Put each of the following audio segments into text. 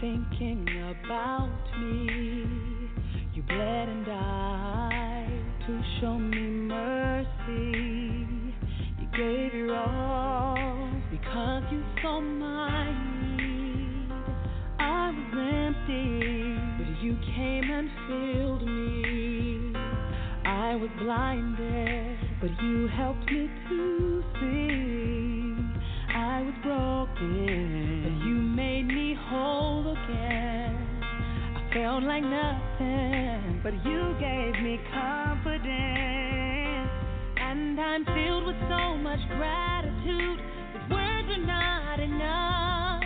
Thinking about me. You bled and died to show me mercy. You gave your all because you saw my need. I was empty, but you came and filled me. I was blinded, but you helped me to see. I was broken, but you made me whole again. I felt like nothing, but you gave me confidence. And I'm filled with so much gratitude that words are not enough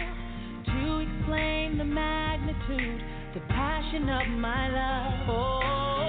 to explain the magnitude, the passion of my love. Oh,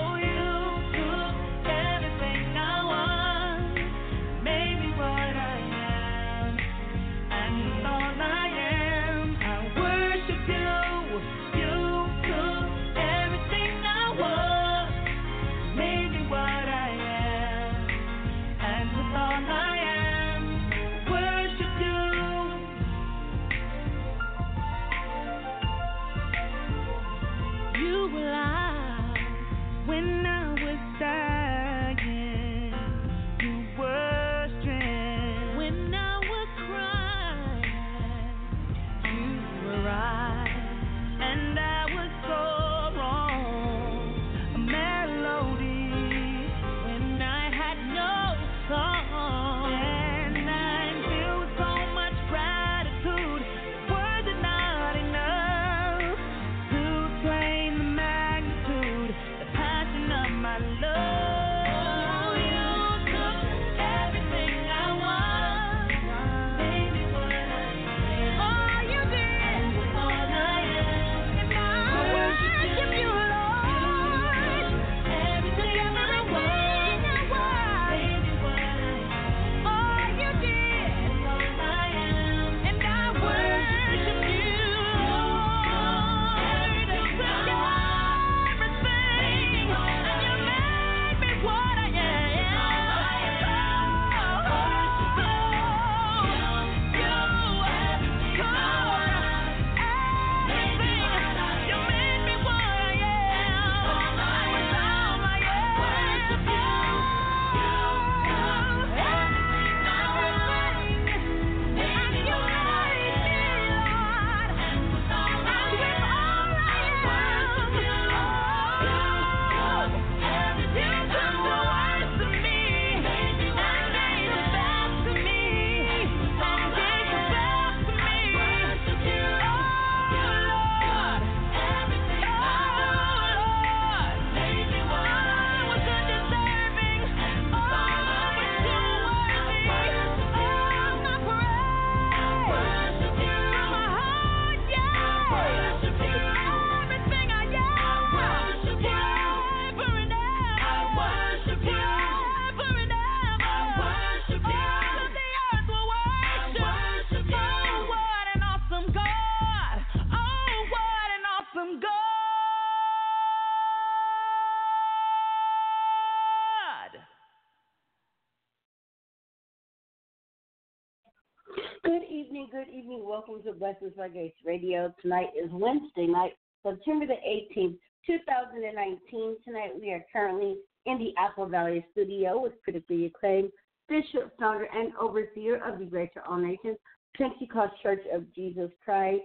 Welcome to Blessings by Grace Radio. Tonight is Wednesday night, September the 18th, 2019. Tonight we are currently in the Apple Valley studio with critically acclaimed Bishop, founder, and overseer of the Greater All Nations Pentecost Church of Jesus Christ.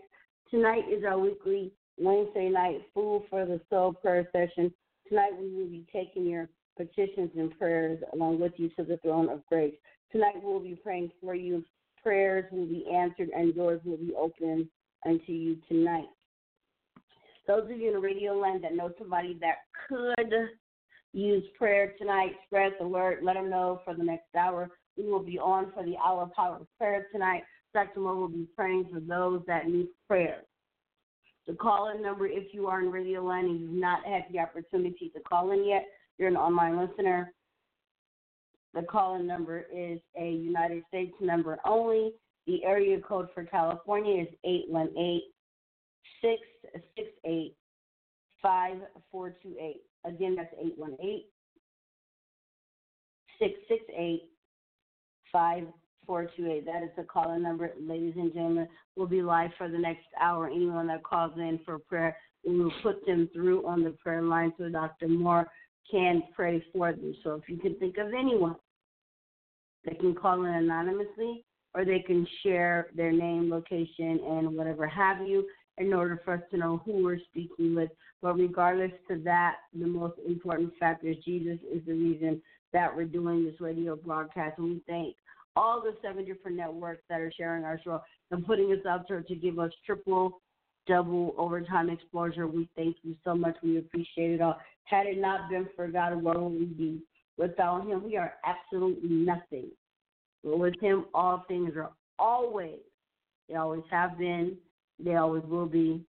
Tonight is our weekly Wednesday night Food for the Soul prayer session. Tonight we will be taking your petitions and prayers along with you to the throne of grace. Tonight we'll be praying for you. Prayers will be answered and doors will be opened unto you tonight. Those of you in the radio land that know somebody that could use prayer tonight, spread the word. Let them know for the next hour. We will be on for the hour of power of prayer tonight. Dr. Moore will be praying for those that need prayer. The call in number, if you are in radio land and you've not had the opportunity to call in yet, you're an online listener. The call in number is a United States number only. The area code for California is 818 668 5428. Again, that's 818 668 5428. That is the call in number. Ladies and gentlemen, we'll be live for the next hour. Anyone that calls in for prayer, we will put them through on the prayer line so Dr. Moore can pray for them. So if you can think of anyone, they can call in anonymously or they can share their name, location, and whatever have you in order for us to know who we're speaking with. But regardless to that, the most important factor is Jesus is the reason that we're doing this radio broadcast. And we thank all the seven different networks that are sharing our show and putting us out there to give us triple, double overtime exposure. We thank you so much. We appreciate it all. Had it not been for God, where would we be? Without Him, we are absolutely nothing. But with Him, all things are always, they always have been, they always will be,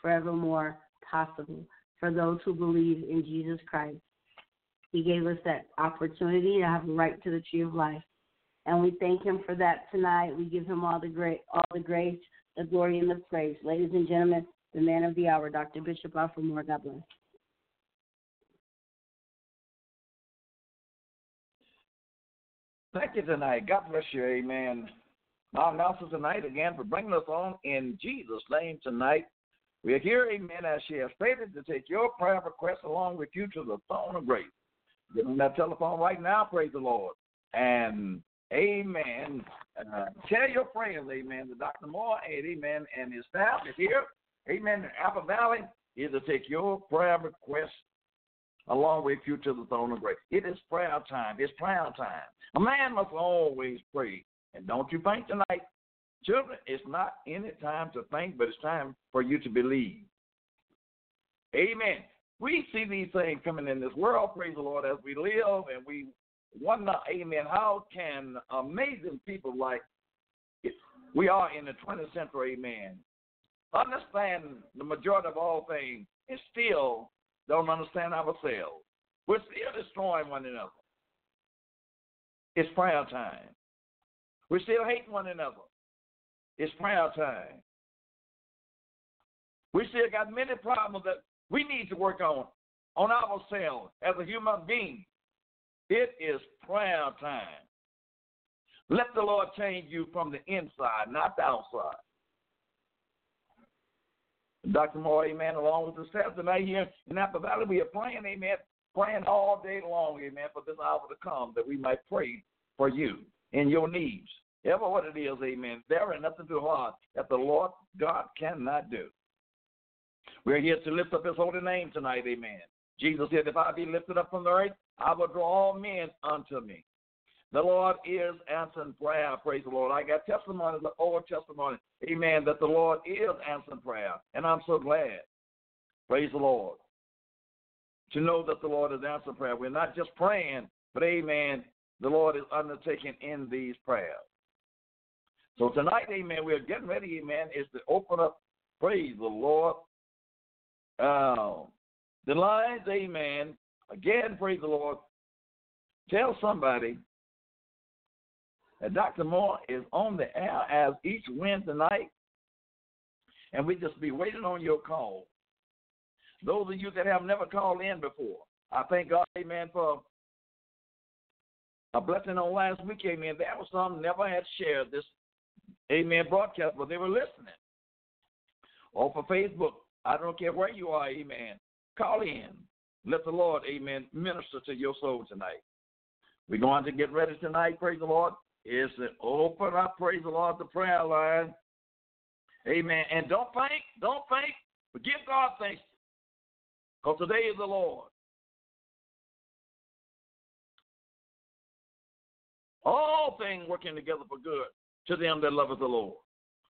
forevermore possible for those who believe in Jesus Christ. He gave us that opportunity to have a right to the tree of life. And we thank him for that tonight. We give him all the great all the grace, the glory, and the praise. Ladies and gentlemen, the man of the hour, Dr. Bishop Alfred Moore. God bless. Thank you tonight. God bless you. Amen. Our announcer tonight again for bringing us on in Jesus' name tonight. We are here, amen, as she has stated, to take your prayer requests along with you to the throne of grace. Get on that telephone right now, praise the Lord. And amen. Uh, share your friends, amen, to Dr. Moore, and amen, and his staff is here, amen, in Apple Valley, is to take your prayer requests along with you to the throne of grace. It is prayer time. It's prayer time. A man must always pray. And don't you think tonight, children, it's not any time to think, but it's time for you to believe. Amen. We see these things coming in this world, praise the Lord, as we live, and we wonder, amen, how can amazing people like we are in the 20th century, amen, understand the majority of all things and still don't understand ourselves. We're still destroying one another. It's prayer time. We're still hate one another. It's prayer time. We still got many problems that we need to work on on ourselves as a human being. It is prayer time. Let the Lord change you from the inside, not the outside. Dr. Moore, amen, along with the staff tonight here in Apple Valley, we are praying, amen, praying all day long, amen, for this hour to come that we might pray for you in your needs. Ever what it is, amen. There is nothing too hard that the Lord God cannot do. We're here to lift up his holy name tonight, amen. Jesus said, If I be lifted up from the earth, I will draw all men unto me. The Lord is answering prayer. Praise the Lord. I got testimony, the old testimony, amen, that the Lord is answering prayer. And I'm so glad. Praise the Lord. To know that the Lord is answering prayer. We're not just praying, but amen, the Lord is undertaking in these prayers. So tonight, amen, we're getting ready, amen, is to open up, praise the Lord. Uh, the lines, amen. Again, praise the Lord. Tell somebody that Dr. Moore is on the air as each Wednesday night, and we just be waiting on your call. Those of you that have never called in before, I thank God, amen, for a blessing on last week, amen. There were some never had shared this, amen, broadcast, but they were listening. Or for Facebook, I don't care where you are, amen. Call in. Let the Lord, amen, minister to your soul tonight. We're going to get ready tonight, praise the Lord is to open up, praise the Lord, the prayer line. Amen. And don't think, don't think, but give God thanks. Because today is the Lord. All things working together for good to them that love the Lord.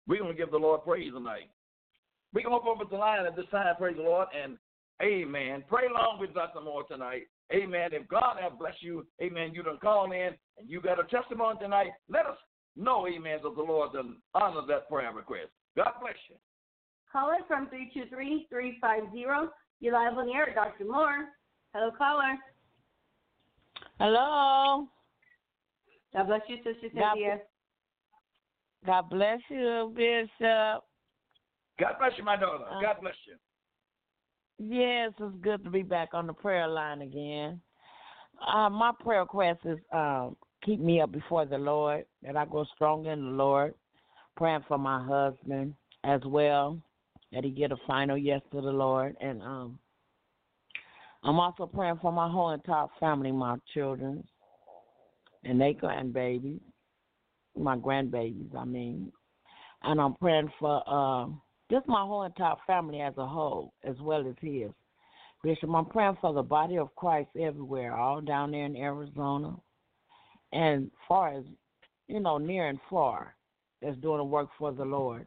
We're going to give the Lord praise tonight. We can open up the line at this time, praise the Lord, and amen. Pray along with Dr. Moore tonight. Amen. If God have blessed you, amen, you done call in and you got a testimony tonight, let us know, amen, that the Lord done honor that prayer request. God bless you. Caller from 323-350. You're live on the air, Dr. Moore. Hello, caller. Hello. God bless you, Sister God Cynthia. God bless you, Bishop. God bless you, my daughter. Uh, God bless you. Yes, it's good to be back on the prayer line again. Uh, my prayer request is um, keep me up before the Lord, that I grow stronger in the Lord. Praying for my husband as well, that he get a final yes to the Lord. And um, I'm also praying for my whole entire family, my children, and they grandbabies, my grandbabies, I mean. And I'm praying for uh, just my whole entire family as a whole, as well as his. Bishop, I'm praying for the body of Christ everywhere, all down there in Arizona, and far as you know, near and far, that's doing the work for the Lord.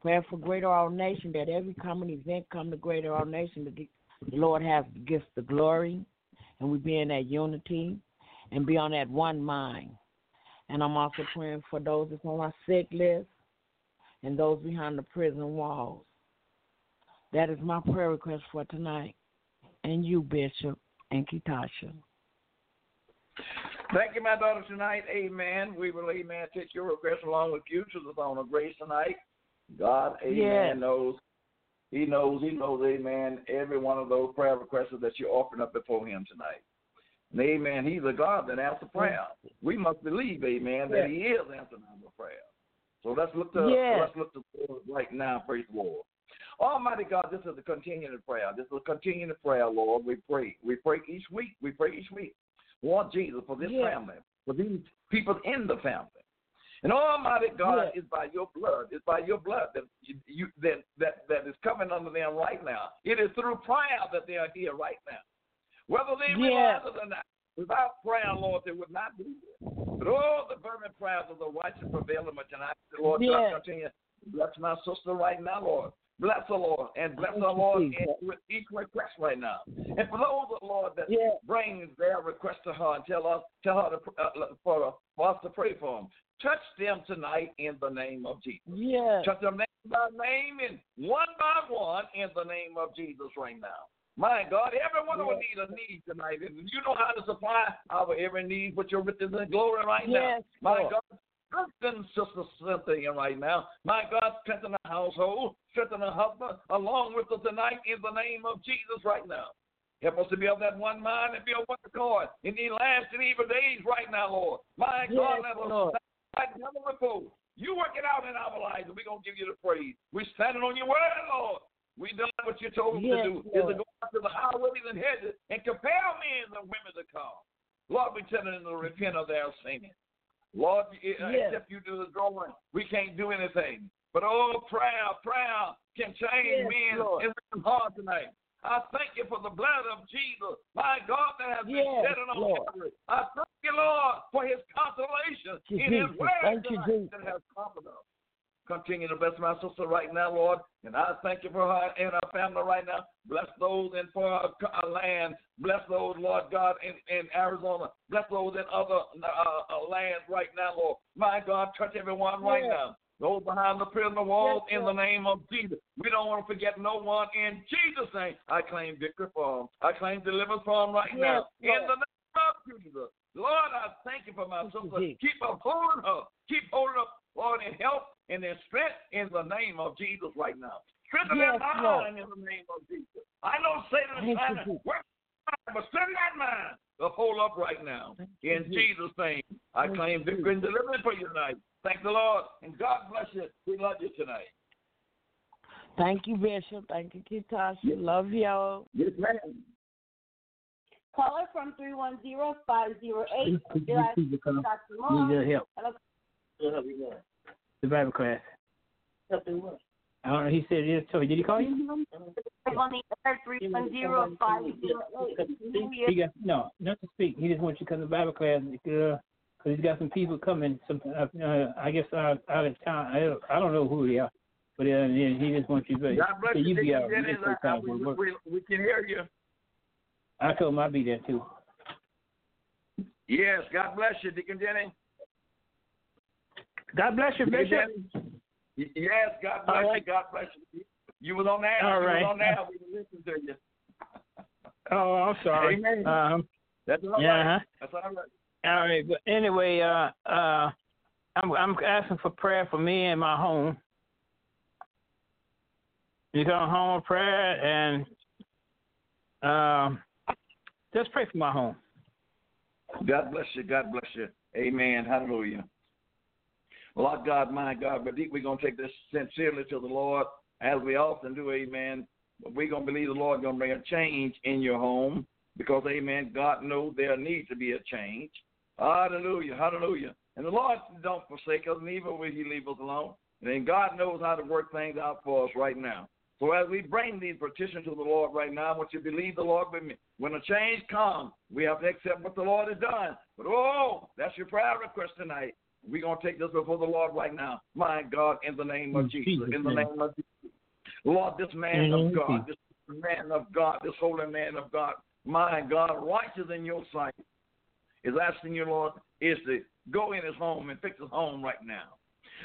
Praying for Greater All Nation that every coming event come to Greater All Nation, the Lord has gets the glory, and we be in that unity, and be on that one mind. And I'm also praying for those that's on our sick list and those behind the prison walls. That is my prayer request for tonight. And you, Bishop, and Kitasha. Thank you, my daughter, tonight. Amen. We will, amen, take your request along with you to the throne of grace tonight. God, amen, Yes. knows. He knows, he knows, amen, every one of those prayer requests that you're offering up before him tonight. And amen, he's a God that answers prayer. We must believe, amen, that he is answering our prayer. So let's look to Yes. let's look to the Lord right now, praise the Lord. Almighty God, this is a continuing prayer. This is a continuing prayer, Lord. We pray. We pray each week. We pray each week. Want Jesus for this Yes. family, for these people in the family. And Almighty God Yes. is by your blood. It's by your blood that you, you that, that that is coming under them right now. It is through prayer that they are here right now. Whether they realize Yes. it or not. Without prayer, Lord, they would not be. But all the fervent prayers of the righteous prevail in tonight. The Lord, God, Yes. continue. Bless my sister right now, Lord. Bless the Lord, and bless the Lord, and with each request right now. And for those, the Lord, that Yes. bring their request to her and tell us, tell her to, uh, for, for us to pray for them. Touch them tonight in the name of Jesus. Yes. Touch them name by name and one by one in the name of Jesus right now. My God, every one everyone will need a need tonight. And you know how to supply our every need with your riches and glory right now. Yes, My Lord. God, strengthen Sister Cynthia right now. My God, strengthen the household, strengthen the husband along with us tonight in the name of Jesus right now. Help us to be of that one mind and be of one accord in these last and evil days right now, Lord. My God, Yes, let us like never before. You work it out in our lives, and we're going to give you the praise. We're standing on your word, Lord. We done what you told us Yes, to do. Is to go out to the highways and hedges and compel men and women to come. Lord, we tell them to repent of their sin. Lord, eh, uh, Yes. except you do the drawing, we can't do anything. But oh, prayer, prayer can change Yes, men Lord. women's heart tonight. I thank you for the blood of Jesus, my God, that has been Yes, shed on Lord. Calvary. I thank you, Lord, for his consolation you, in his word tonight that has us. Continue to bless my sister right now, Lord. And I thank you for her and her family right now. Bless those in for our, our land. Bless those, Lord God, in, in Arizona. Bless those in other uh, uh, lands right now, Lord. My God, touch everyone right now. Those behind the prison walls, Yes, in the name of Jesus. We don't want to forget no one. In Jesus' name, I claim victory for them. I claim deliverance for them right now. Yes, In the name of Jesus. Lord, I thank you for my sister. Keep her holding her. Keep holding her, Lord, in health and in strength in the name of Jesus right now. Strengthen Yes, that Lord. in the name of Jesus. I know Satan Thank is you, trying to Jesus. work, but strengthen that mind to hold up right now. Thank you, In Jesus. Jesus' name, I Thank claim you, victory and deliverance for you tonight. Thank the Lord, and God bless you. We love you tonight. Thank you, Bishop. Thank you, Kitasha. Love y'all. Yes, ma'am. Caller from 310-508. You're live Need Dr. your Moore. help. Hello. The Bible class. I don't know. He said it is too. Did he call you? On the air, 310-508. He got no, not to speak. He just wants you to come to Bible class because he's got some people coming. Some, uh, uh, I guess, uh, out of town. I don't, I don't know who they are. But uh, yeah, he just wants you to. God bless you. you, be out. Dennis. You I, I, we, we, we can hear you. I told him I'd be there too. Yes, God bless you, Deacon Denny. God bless you, Bishop. Yes, God bless All you. right. God bless you. You was on that. All you right. was on there. We were listening to you. Oh, I'm sorry. Amen. Um, That's all right. yeah. That's all right. All right, but anyway, uh, uh, I'm I'm asking for prayer for me and my home. You come home prayer and um, just pray for my home. God bless you. God bless you. Amen. Hallelujah. Lord God, my God, but we're going to take this sincerely to the Lord, as we often do, amen. We're going to believe the Lord going to bring a change in your home because, amen, God knows there needs to be a change. Hallelujah. Hallelujah. And the Lord don't forsake us, neither will he leave us alone. And God knows how to work things out for us right now. So as we bring these petitions to the Lord right now, I want you to believe the Lord with me. When a change comes, we have to accept what the Lord has done. But oh, that's your prayer request tonight. We're going to take this before the Lord right now. My God, in the name of Jesus. Jesus' In the name. of Jesus. Lord, this man of God, this man of God, this holy man of God, my God, righteous in your sight, is asking you, Lord, is to go in his home and fix his home right now.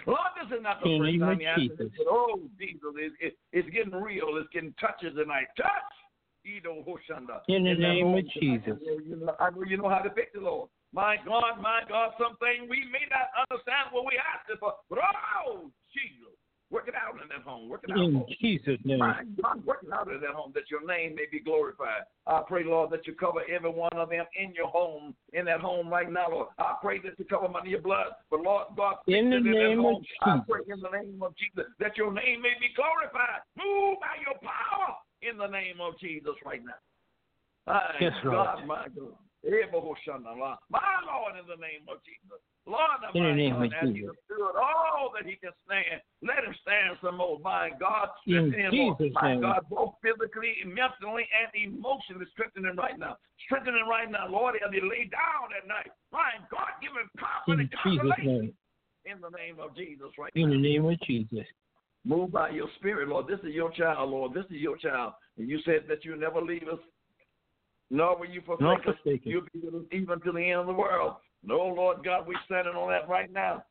Lord, this is not the In first time you asked this, but oh, Jesus, it, it, it's getting real. It's getting touches tonight. Touch! In the name home of. Jesus. You know, I know you know how to fix it, Lord. My God, my God, something we may not understand what we asked for, but oh, Jesus, work it out in that home. Work it out, In Lord. Jesus' name. My God, working out in that home that your name may be glorified. I pray, Lord, that you cover every one of them in your home, in that home right now, Lord. I pray that you cover them under your blood. But Lord God, In the it name of home. I Jesus. pray in the name of Jesus that your name may be glorified. Move by your power in the name of Jesus right now. My Yes, Lord. My God. My Lord, in the name of Jesus. Lord, In the name God, of Jesus. stood all that he can stand, let him stand some more. My God, strengthen him, Jesus' my. God, both physically, mentally, and emotionally, strengthen him right now. Strengthen him right now, Lord, as he lay down at night. My God, give him power In and consolation in the name of Jesus right In now. the name of Jesus. Move by your spirit, Lord. This is your child, Lord. This is your child. And you said that you never leave us, nor will you forsake us. You'll be with us even to the end of the world. No, Lord God, we're standing on that right now.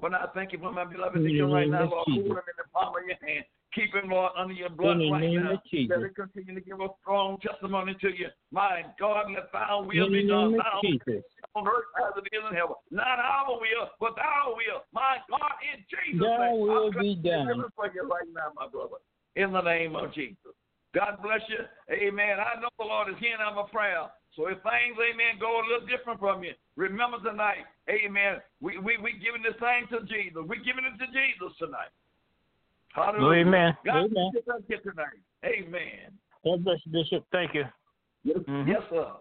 But I thank you for my beloved deacon right now, Lord. Hold him in the palm of your hand. Keep him, Lord, under your blood right name now. Let it continue to give a strong testimony to you. My God, let thy will be done. Thou Jesus. on earth as it is in heaven. Not our will, but thy will. My God, in Jesus' Thy will be done. for you right now, my brother. In the name of Jesus. God bless you. Amen. I know the Lord is hearing our prayer. So if things, amen, go a little different from you, remember tonight, amen, we we we giving this thing to Jesus. We're giving it to Jesus tonight. Hallelujah. Amen. God Amen. bless us here tonight. Amen. God bless you, Bishop. Thank you. Yes, Mhm. yes sir.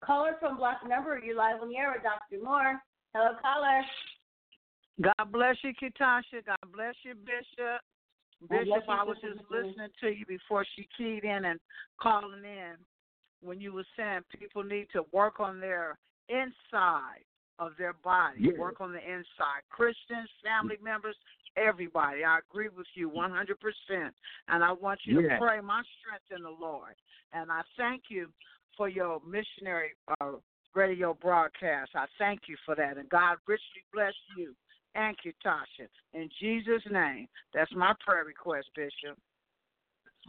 Caller from block number, you're live on the air with Dr. Moore. Hello, caller. God bless you, Katasha. God bless you, Bishop. Bishop, I was just listening to you before she keyed in and calling in when you were saying people need to work on their inside of their body, Yeah. work on the inside. Christians, family members, everybody. I agree with you 100%. And I want you Yeah. to pray my strength in the Lord. And I thank you for your missionary uh, radio broadcast. I thank you for that. And God richly bless you and Tasha. In Jesus' name. That's my prayer request, Bishop.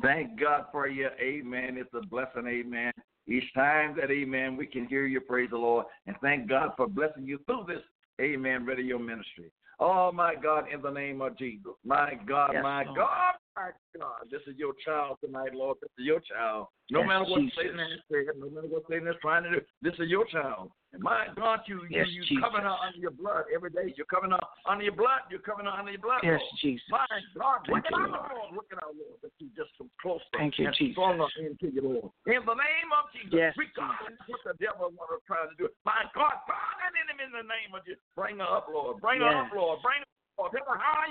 Thank God for you. Amen. It's a blessing. Amen. Each time that, amen, we can hear you, praise the Lord. And thank God for blessing you through this, amen, radio ministry. Oh, my God, in the name of Jesus. My God, Yes, my Lord. God, my God. This is your child tonight, Lord. This is your child. No Yes, matter what Jesus. Satan has said, no matter what Satan is trying to do, this is your child. And my God, you Yes, you, you Jesus. covering her under your blood every day. You're covering her under your blood. You're covering her under your blood. Yes, Lord. Jesus. My God, Thank look at our Lord. Look at our Lord. That you just come closer Thank you, and Jesus. stronger into you, Lord. In the name of Jesus, Yes, regardless of what the devil was trying to do. My God, bind that enemy in the name of Jesus. Bring her up, Lord. Bring her Yes. up, Lord. Bring her up, Lord. Take her.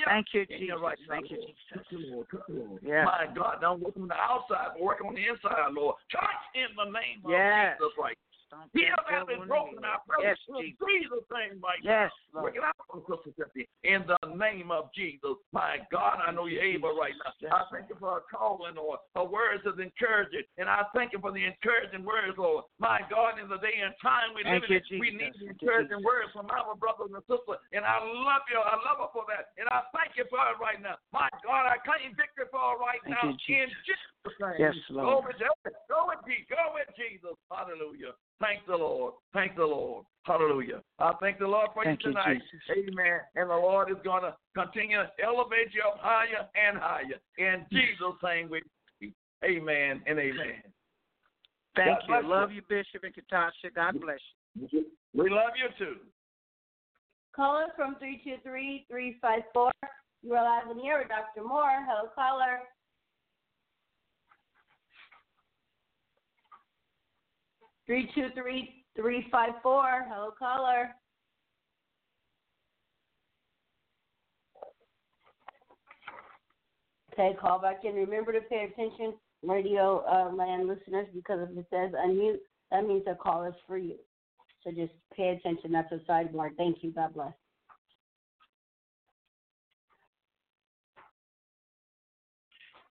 Thank you, Jesus. your right Thank you, Jesus. Touch Lord. Lord. Yes. My God, don't work on the outside, but work on the inside, Lord. Touch in the name of Yes. Jesus right. Don't Heels tell have been broken. I pray Yes, Jesus. Jesus' name right Yes, now. Lord. It out from In the name of Jesus. My God, I know you're able right now. Yes, I thank you for her calling, Lord. Her words of encouragement. And I thank you for the encouraging words, Lord. My God, in the day and time we live in, we need the encouraging words from our brothers and sisters. And I love you. I love her for that. And I thank you for it right now. My God, I claim victory for her right Thank now. you, Jesus. In Jesus' name. Yes, Lord. go with Jesus. Go with Jesus. Hallelujah. Thank the Lord. Thank the Lord. Hallelujah. I thank the Lord for Thank you you, tonight. Jesus. Amen. And the Lord is going to continue to elevate you up higher and higher. In Jesus' name we pray. Amen and amen. Thank God you. bless you. Love you, Bishop and Katasha. God bless you. We love you too. Caller from 323-354. You are live on the air with Dr. Moore. Hello, caller. Three two three three five four. Hello, caller. Okay, call back in. Remember to pay attention, radio uh, land listeners, because if it says unmute, that means the call is for you. So just pay attention. That's a sidebar. Thank you. God bless.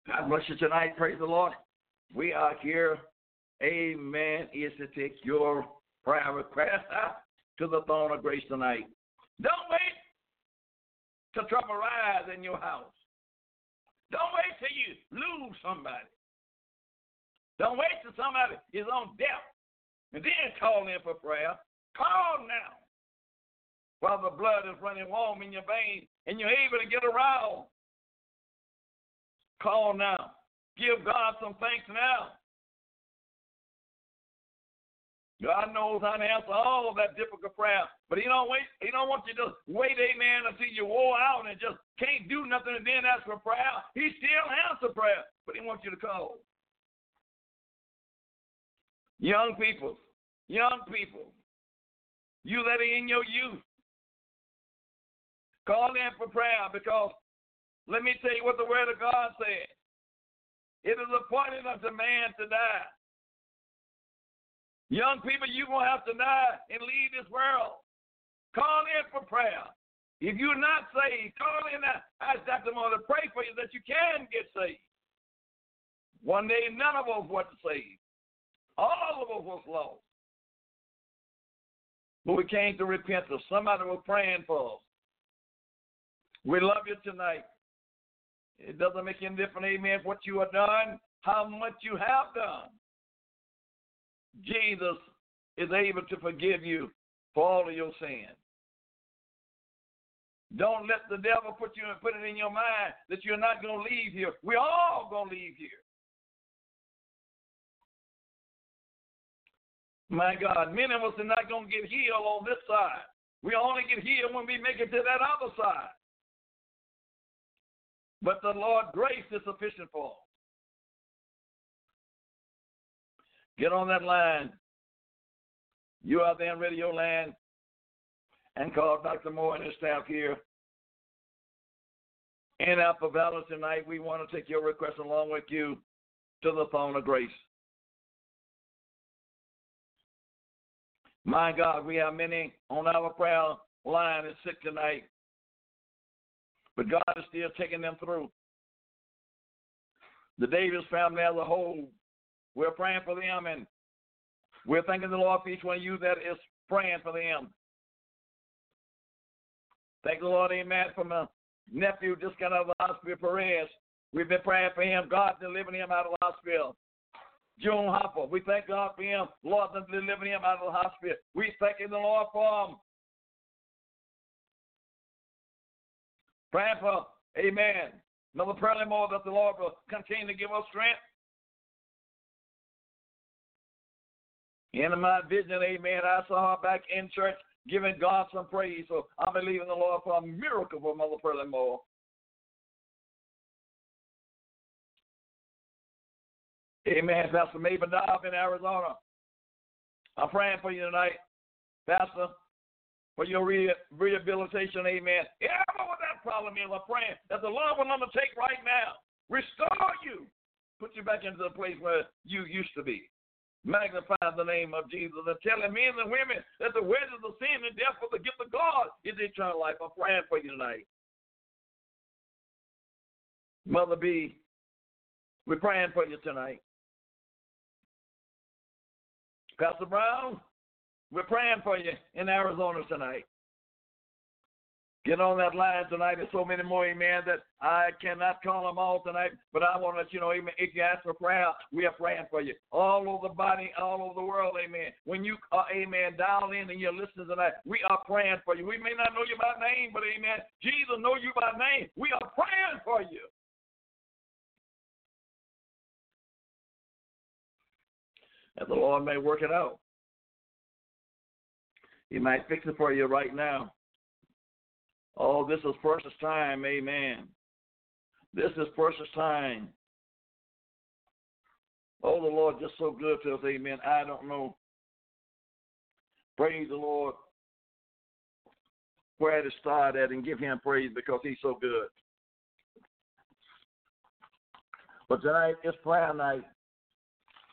God bless you tonight. Praise the Lord. We are here. Amen. Is to take your prayer request to the throne of grace tonight. Don't wait till trouble rise in your house. Don't wait till you lose somebody. Don't wait till somebody is on death and then call in for prayer. Call now. While the blood is running warm in your veins and you're able to get around. Call now. Give God some thanks now. God knows how to answer all of that difficult prayer. But he don't wait, he don't want you to wait, amen, until you wore out and just can't do nothing and then ask for prayer. He still answers prayer, but he wants you to call. Young people, young people, you that are in your youth, call in for prayer because let me tell you what the word of God says. It is appointed unto man to die. Young people, you're going to have to die and leave this world. Call in for prayer. If you're not saved, call in. Ask Dr. Moore to pray for you that you can get saved. One day, none of us were saved. All of us was lost. But we came to repentance. Somebody was praying for us. We love you tonight. It doesn't make any difference, amen, what you have done, how much you have done. Jesus is able to forgive you for all of your sins. Don't let the devil put you and put it in your mind that you're not going to leave here. We're all going to leave here. My God, many of us are not going to get healed on this side. We only get healed when we make it to that other side. But the Lord grace is sufficient for us. Get on that line. You out there in radio land and call Dr. Moore and his staff here. In Apple Valley tonight, we want to take your request along with you to the throne of grace. My God, we have many on our prayer line and sick tonight. But God is still taking them through. The Davis family as a whole, we're praying for them and we're thanking the Lord for each one of you that is praying for them. Thank the Lord, amen, for my nephew just got out of the hospital, Perez. We've been praying for him. God delivering him out of the hospital. June Hopper, we thank God for him. Lord, delivering him out of the hospital. We thank the Lord for him. Praying for, amen, Mother Pearlie Moore, that the Lord will continue to give us strength. In my vision, amen, I saw her back in church giving God some praise. So I'm believing the Lord for a miracle for Mother Pearlie Moore. Amen. Pastor Mabel Dobb in Arizona. I'm praying for you tonight, Pastor, for your re- rehabilitation. Amen. Ever with that problem is, I'm praying that the Lord will undertake right now. Restore you. Put you back into the place where you used to be. Magnify the name of Jesus and telling men and women that the wages of sin and death for the gift of God is eternal life. I'm praying for you tonight. Mother B, we're praying for you tonight. Pastor Brown, we're praying for you in Arizona tonight. Get on that line tonight. There's so many more, amen, that I cannot call them all tonight. But I want to let you know, amen, if you ask for prayer, we are praying for you. All over the body, all over the world, amen. When you are, amen, dial in and you're listening tonight, we are praying for you. We may not know you by name, but amen, Jesus know you by name. We are praying for you. And the Lord may work it out. He might fix it for you right now. Oh, this is precious time. Amen. This is precious time. Oh, the Lord just so good to us. Amen. I don't know. Praise the Lord. Where to start at and give him praise because he's so good. But tonight is prayer night.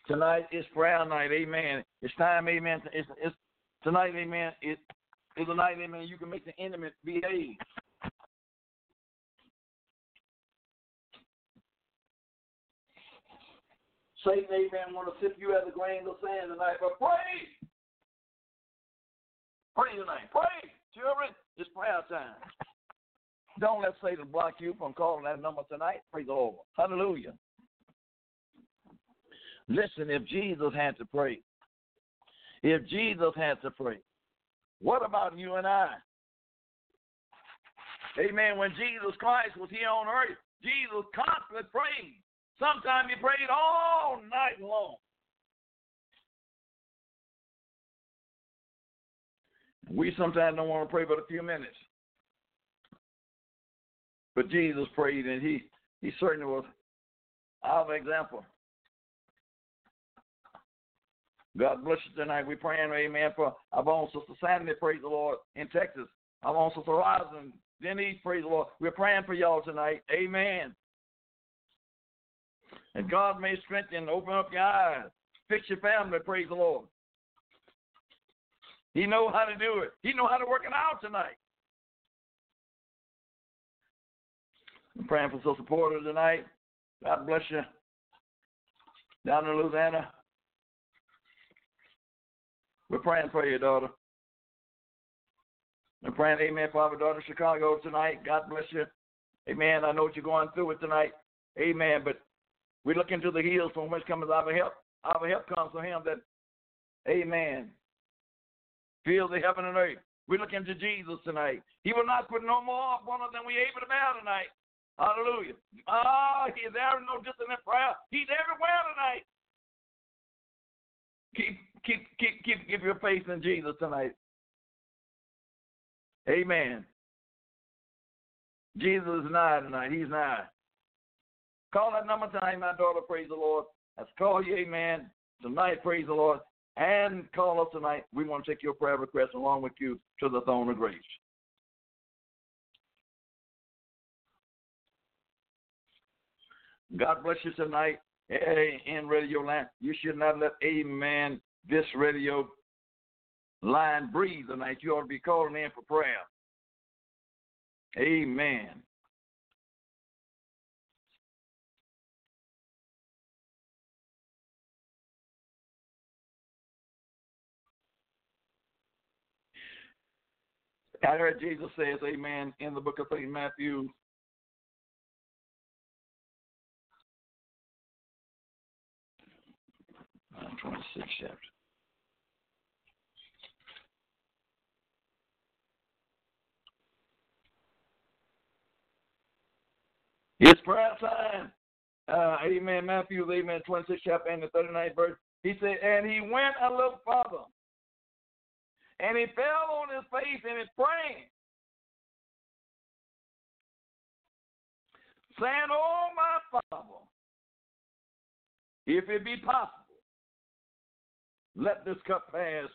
Tonight is prayer night. Amen. It's time. Amen. It's, it's tonight. Amen. It, is a night, amen, you can make the enemy behave. Satan, amen, want to sift you as a grain of sand tonight, but pray. Pray tonight. Pray, children. It's prayer time. Don't let Satan block you from calling that number tonight. Praise the Lord. Hallelujah. Listen, if Jesus had to pray, if Jesus had to pray, what about you and I? Amen. When Jesus Christ was here on earth, Jesus constantly prayed. Sometimes he prayed all night long. We sometimes don't want to pray but a few minutes. But Jesus prayed and he, he certainly was our example. God bless you tonight. We're praying, amen, for our own sister Sandy, praise the Lord, in Texas. Our own sister Rosin, Denise, praise the Lord. We're praying for y'all tonight. Amen. And God may strengthen, open up your eyes, fix your family, praise the Lord. He know how to do it. He know how to work it out tonight. I'm praying for Sister Porter tonight. God bless you. Down in Louisiana. We're praying for you, daughter. We're praying, amen, for our daughter Chicago tonight. God bless you. Amen. I know what you're going through it tonight. Amen. But we look into the hills from which comes our help. Our help comes from him that, amen, fills the heaven and earth. We look into Jesus tonight. He will not put no more upon us than we able to bear tonight. Hallelujah. Ah, oh, he's there no distant prayer. He's everywhere tonight. Keep keep keep keep keep your faith in Jesus tonight. Amen. Jesus is nigh tonight. He's nigh. Call that number tonight, my daughter. Praise the Lord. Let's call you, amen. Tonight, praise the Lord. And call us tonight. We want to take your prayer request along with you to the throne of grace. God bless you tonight in radio land. You should not let a man this radio line breathe tonight. You ought to be calling in for prayer. Amen. I heard Jesus says, Amen, in the book of St. Matthew, 26 chapter. It's prayer time. Uh, amen. Matthew, amen, 26 chapter and the 39th verse. He said, and he went a little further. And he fell on his face and he praying. Saying, Oh my Father, if it be possible, let this cup pass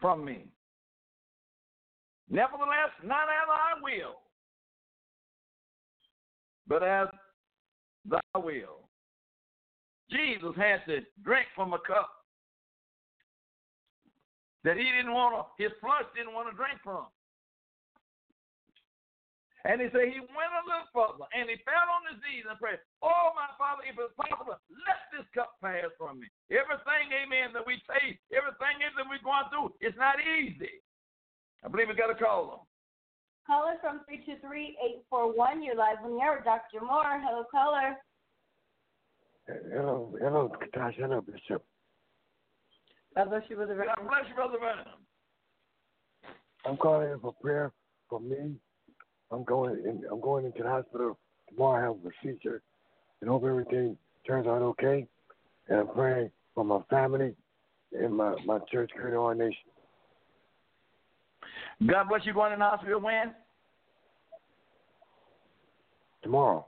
from me. Nevertheless, not as I will, but as thy will. Jesus had to drink from a cup that he didn't want to, his flesh didn't want to drink from. And he said he went a little further and he fell on his knees and prayed, Oh, my Father, if it's possible, let this cup pass from me. Everything, amen, that we face, everything that we're going through, it's not easy. I believe we got a call on. Caller from 323-841. You're live on the air with Dr. Moore. Hello, caller. Hello, hello, Katash. Hello, Bishop. God bless you, Brother God bless you, Brother Vernon. I'm calling in for prayer for me. I'm going in, I'm going into the hospital tomorrow. I have a procedure, and hope everything turns out okay. And I'm praying for my family and my my church, Great Our Nation. God bless you going in the hospital when? Tomorrow.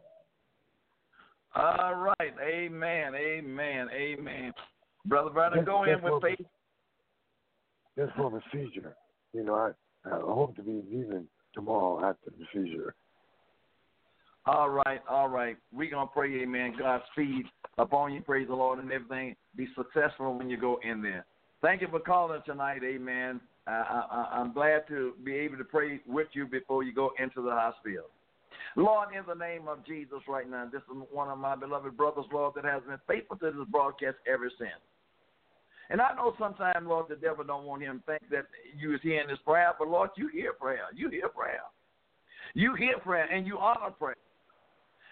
All right. Amen. Amen. Amen. Brother Vernon, go in with faith. Just for a procedure. You know, I, I hope to be leaving tomorrow after the procedure. All right, all right. We're going to pray, amen. God's speed upon you. Praise the Lord and everything. Be successful when you go in there. Thank you for calling tonight, amen. I, I'm glad to be able to pray with you before you go into the hospital. Lord, in the name of Jesus right now, this is one of my beloved brothers, Lord, that has been faithful to this broadcast ever since. And I know sometimes, Lord, the devil don't want him to think that you is hearing this prayer, but Lord, you hear prayer. You hear prayer. You hear prayer and you honor prayer.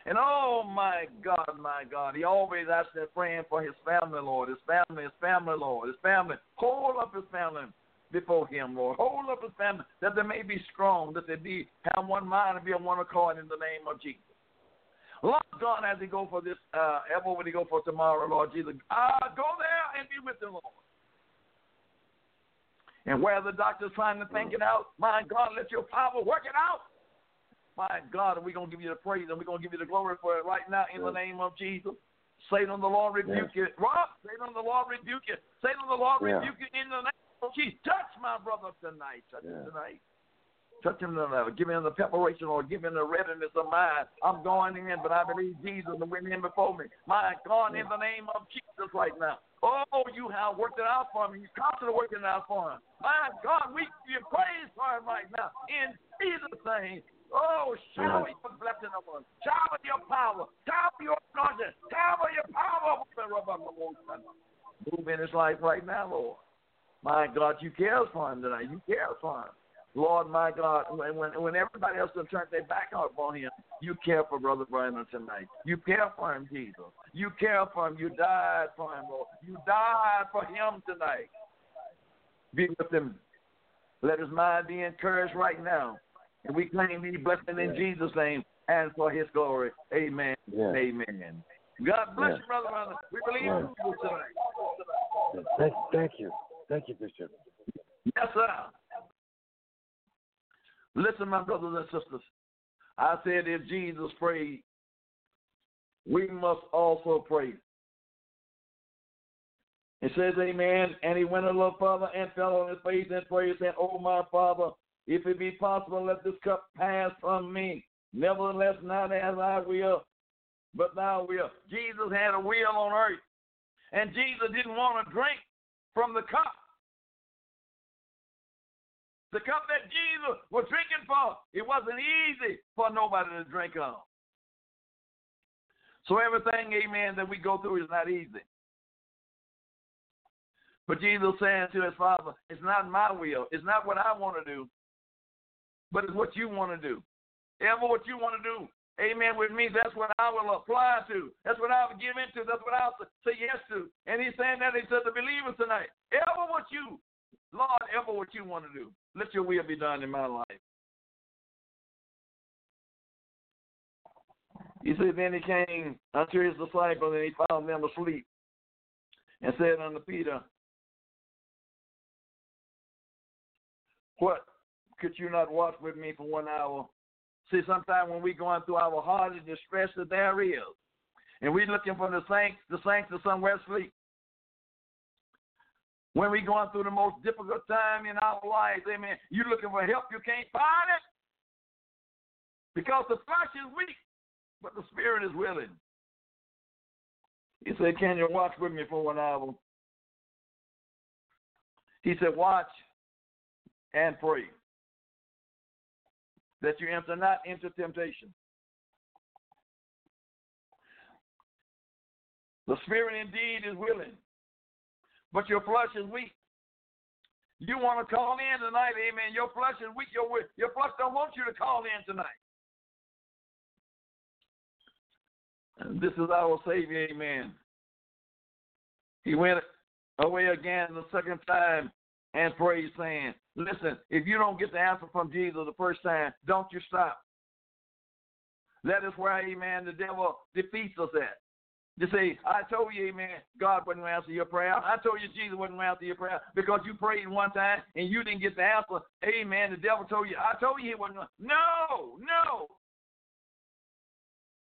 And oh my God, my God, he always asks that praying for his family, Lord, his family, his family, Lord, his family. Hold up his family before him, Lord. Hold up his family that they may be strong, that they be have one mind and be on one accord in the name of Jesus. Lord God, as he go for this, uh, ever when he go for tomorrow, Lord Jesus, uh, go there and be with the Lord. And where the doctor's trying to think it out, my God, let your power work it out. My God, and we're going to give you the praise and we're going to give you the glory for it right now in the name of Jesus. Satan, the Lord rebuke you. Rob, Satan, the Lord rebuke you. Satan, the Lord Yeah. rebuke you in the name Jesus. Touch my brother tonight. Touch him tonight. Touch him tonight. Give him the preparation or give him the readiness of mind. I'm going in, but I believe Jesus and went in before me. My God, in the name of Jesus right now. Oh, you have worked it out for me. You constantly working it out for him. My God, we give praise for him right now. In Jesus' name. Oh, shower your blessing upon. Shower your power. Shower your anointing. Shower your power. Move in his life right now, Lord. My God, you care for him tonight. You care for him. Lord, my God, when when, everybody else has turned their back on him, you care for Brother Brandon tonight. You care for him, Jesus. You care for him. You died for him, Lord. You died for him tonight. Be with him. Let his mind be encouraged right now. And we claim these blessings in Jesus' name and for his glory. Amen. Yeah. Amen. God bless Yeah. you, Brother Brandon. We believe Yeah. in you tonight. Thank, thank you. Thank you, Bishop. Yes, sir. Listen, my brothers and sisters. I said if Jesus prayed, we must also pray. It says, Amen. And he went a little further and fell on his face and prayed, saying, Oh, my Father, if it be possible, let this cup pass from me. Nevertheless, not as I will, but thou will. Jesus had a will on earth. And Jesus didn't want to drink from the cup. The cup that Jesus was drinking for, it wasn't easy for nobody to drink of. So everything, amen, that we go through is not easy. But Jesus saying to his father, it's not my will. It's not what I want to do, but it's what you want to do. Ever what you want to do. Amen. With me, that's what I will apply to. That's what I'll give into. That's what I'll say yes to. And he's saying that he said to believers tonight. Ever what you, Lord, ever what you want to do. Let your will be done in my life. He said, Then he came unto his disciples, and he found them asleep, and said unto Peter, What? Could you not watch with me for one hour? See, sometimes when we going through our hardest distress that there is, and we looking for the saints, the saints are somewhere asleep. When we're going through the most difficult time in our lives, amen, you're looking for help, you can't find it. Because the flesh is weak, but the spirit is willing. He said, Can you watch with me for one hour? He said, Watch and pray that you enter not into temptation. The spirit indeed is willing, but your flesh is weak. You want to call in tonight, amen. Your flesh is weak. Your, your flesh don't want you to call in tonight. And this is our Savior, amen. He went away again the second time and prayed, saying, Listen, if you don't get the answer from Jesus the first time, don't you stop. That is where, amen, the devil defeats us at. You say, I told you, amen, God wouldn't answer your prayer. I told you Jesus wouldn't answer your prayer because you prayed one time and you didn't get the answer. Amen. The devil told you, I told you he wouldn't. No, no.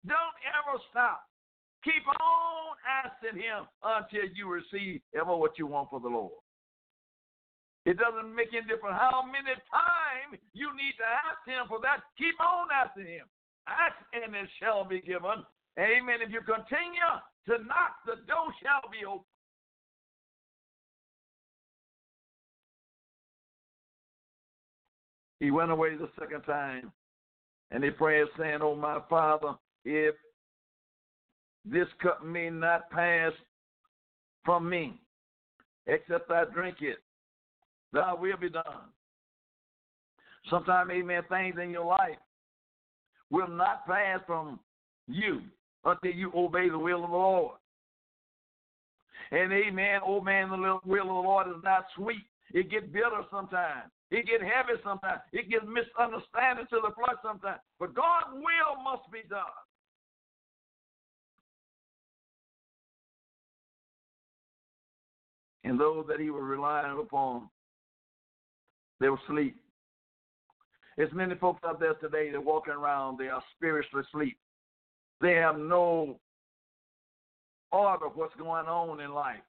Don't ever stop. Keep on asking him until you receive ever what you want for the Lord. It doesn't make any difference how many times you need to ask him for that. Keep on asking him. Ask and it shall be given. Amen. If you continue to knock, the door shall be open. He went away the second time and he prayed, saying, Oh, my Father, if this cup may not pass from me, except I drink it, Thy will be done. Sometimes, amen, things in your life will not pass from you until you obey the will of the Lord. And amen, oh obeying the will of the Lord is not sweet. It gets bitter sometimes. It gets heavy sometimes. It gets misunderstanding to the flesh sometimes. But God's will must be done. And those that he was relying upon they will sleep. There's many folks out there today that walking around, they are spiritually asleep. They have no order of what's going on in life.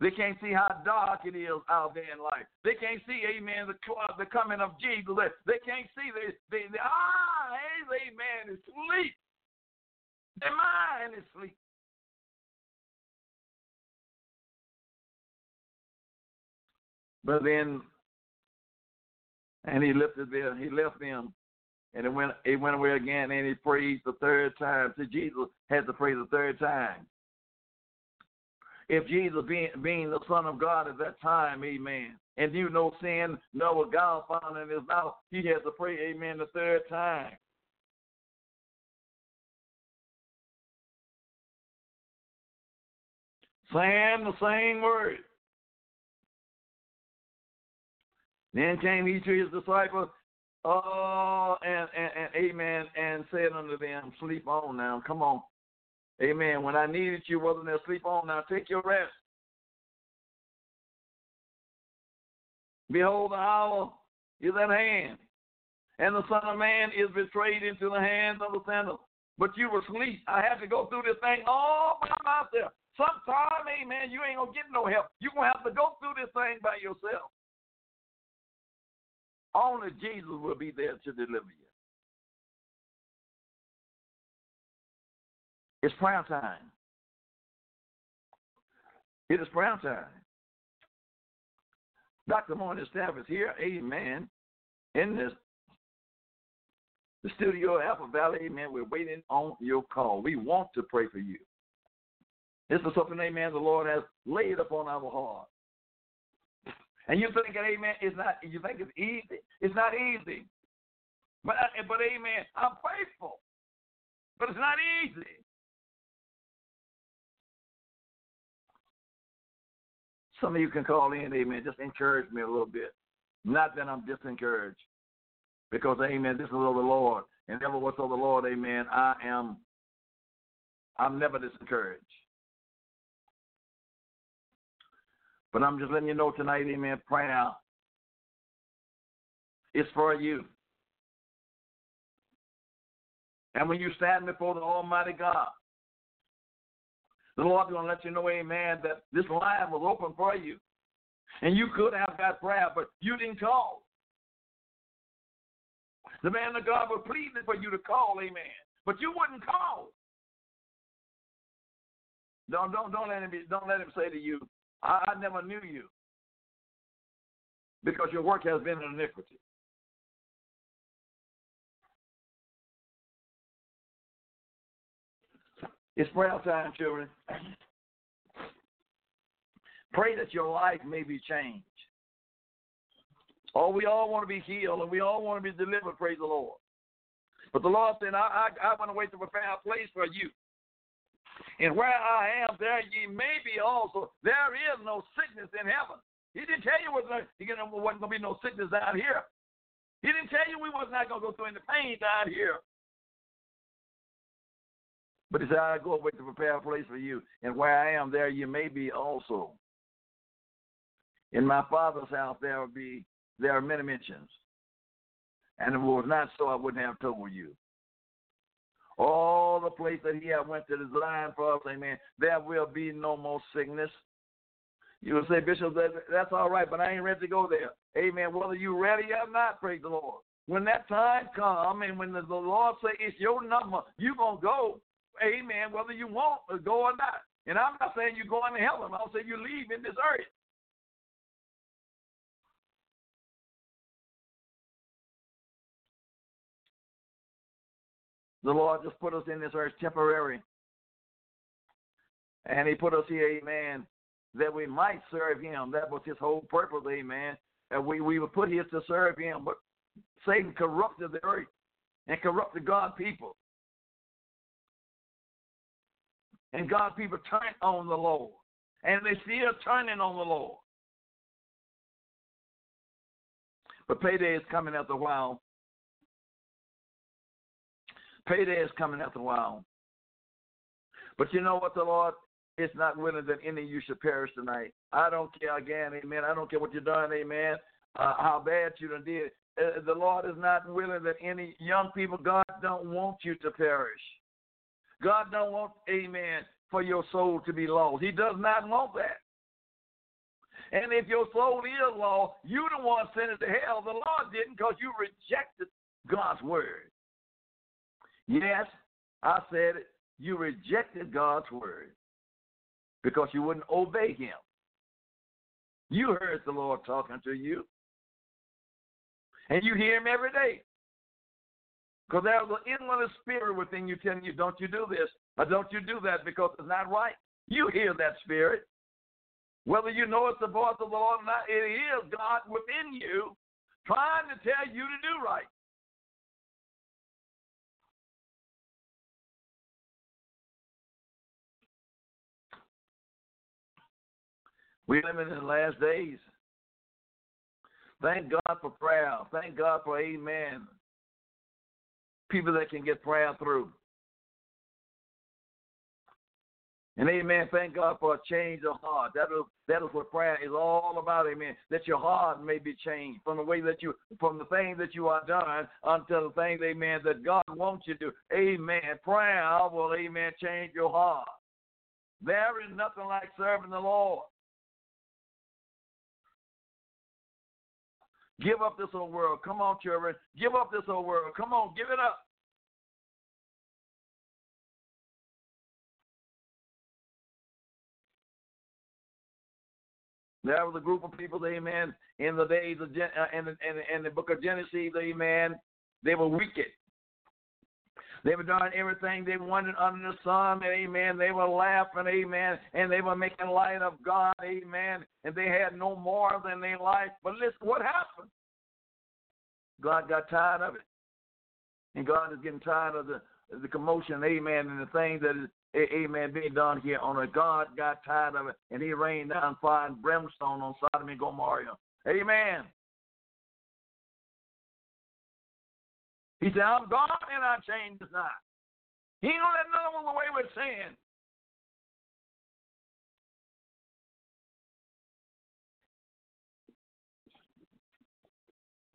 They can't see how dark it is out there in life. They can't see, amen, the, the coming of Jesus. They, they can't see the, the, the ah, eyes, amen, is asleep. Their mind is asleep. But then, and he lifted them, he left them, and it went, he went away again, and he prayed the third time. So Jesus had to pray the third time. If Jesus being, being the Son of God at that time, amen, and you know sin, no God found in his mouth, he has to pray, amen, the third time. Saying the same word. Then came he to his disciples, oh, and, and, and amen, and said unto them, Sleep on now. Come on. Amen. When I needed you, wasn't there? Sleep on now. Take your rest. Behold, the hour is at hand, and the Son of Man is betrayed into the hands of the sinners. But you were asleep. I had to go through this thing all by myself. Sometime, amen, you ain't going to get no help. You're going to have to go through this thing by yourself. Only Jesus will be there to deliver you. It's prayer time. It is prayer time. Dr. Moore and Staff is here, amen, in this the studio Apple Valley, amen. We're waiting on your call. We want to pray for you. This is something, amen, the Lord has laid upon our heart. And you think, amen, it's not, you think it's easy. It's not easy. But, but amen, I'm faithful. But it's not easy. Some of you can call in, amen, just encourage me a little bit. Not that I'm disencouraged. Because, amen, this is of the Lord. And ever what's of the Lord, amen, I am, I'm never discouraged. But I'm just letting you know tonight, amen, prayer is for you. And when you stand before the Almighty God, the Lord is going to let you know, amen, that this line was open for you. And you could have got prayer, but you didn't call. The man of God was pleading for you to call, amen. But you wouldn't call. Don't don't don't let him be, don't let him say to you, I, never knew you. Because your work has been in iniquity. It's prayer time, children. Pray that your life may be changed. Oh, we all want to be healed and we all want to be delivered, praise the Lord. But the Lord said, I, I, I want to wait to prepare a place for you. And where I am, there ye may be also. There is no sickness in heaven. He didn't tell you there wasn't going to be no sickness down here. He didn't tell you we was not going to go through any pain down here. But he said, I go away to prepare a place for you. And where I am, there you may be also. In my father's house there will be there are many mentions. And if it was not so, I wouldn't have told you. All the place that he had went to design for us, amen, there will be no more sickness. You will say, Bishop, that, that's all right, but I ain't ready to go there. Amen. Whether you ready or not, praise the Lord. When that time comes, and when the, the Lord say it's your number, you're going to go. Amen. Whether you want to go or not. And I'm not saying you're going to heaven. I'll say you leave in this earth. The Lord just put us in this earth temporary. And He put us here, amen, that we might serve Him. That was His whole purpose, amen. And we, we were put here to serve Him. But Satan corrupted the earth and corrupted God's people. And God's people turned on the Lord. And they still turning on the Lord. But payday is coming after a while. Payday is coming after a while. But you know what, the Lord is not willing that any of you should perish tonight. I don't care again, amen. I don't care what you've done, amen. Uh, how bad you done did. Uh, the Lord is not willing that any young people, God don't want you to perish. God don't want, amen, for your soul to be lost. He does not want that. And if your soul is lost, you the one sent it to hell. The Lord didn't because you rejected God's word. Yes, I said it. You rejected God's word because you wouldn't obey him. You heard the Lord talking to you. And you hear him every day. Because there's an inward spirit within you telling you, don't you do this, or don't you do that because it's not right. You hear that spirit. Whether you know it's the voice of the Lord or not, it is God within you trying to tell you to do right. We live in the last days. Thank God for prayer. Thank God for amen. People that can get prayer through. And amen. Thank God for a change of heart. That is that is what prayer is all about, amen. That your heart may be changed from the way that you from the thing that you are done unto the thing, amen, that God wants you to. Amen. Prayer will, amen, change your heart. There is nothing like serving the Lord. Give up this old world. Come on, children. Give up this old world. Come on, give it up. There was a group of people, amen, in the days of Gen- uh, in, the, in, the, in the book of Genesis, amen. They were wicked. They were doing everything they wanted under the sun, amen. They were laughing, amen, and they were making light of God, amen. And they had no more than their life. But listen, what happened? God got tired of it. And God is getting tired of the the commotion, amen, and the things that is, amen, being done here on earth. God got tired of it, and he rained down fire and brimstone on Sodom and Gomorrah. Amen. He said, I'm God and I change not. He ain't gonna let none of away with sin.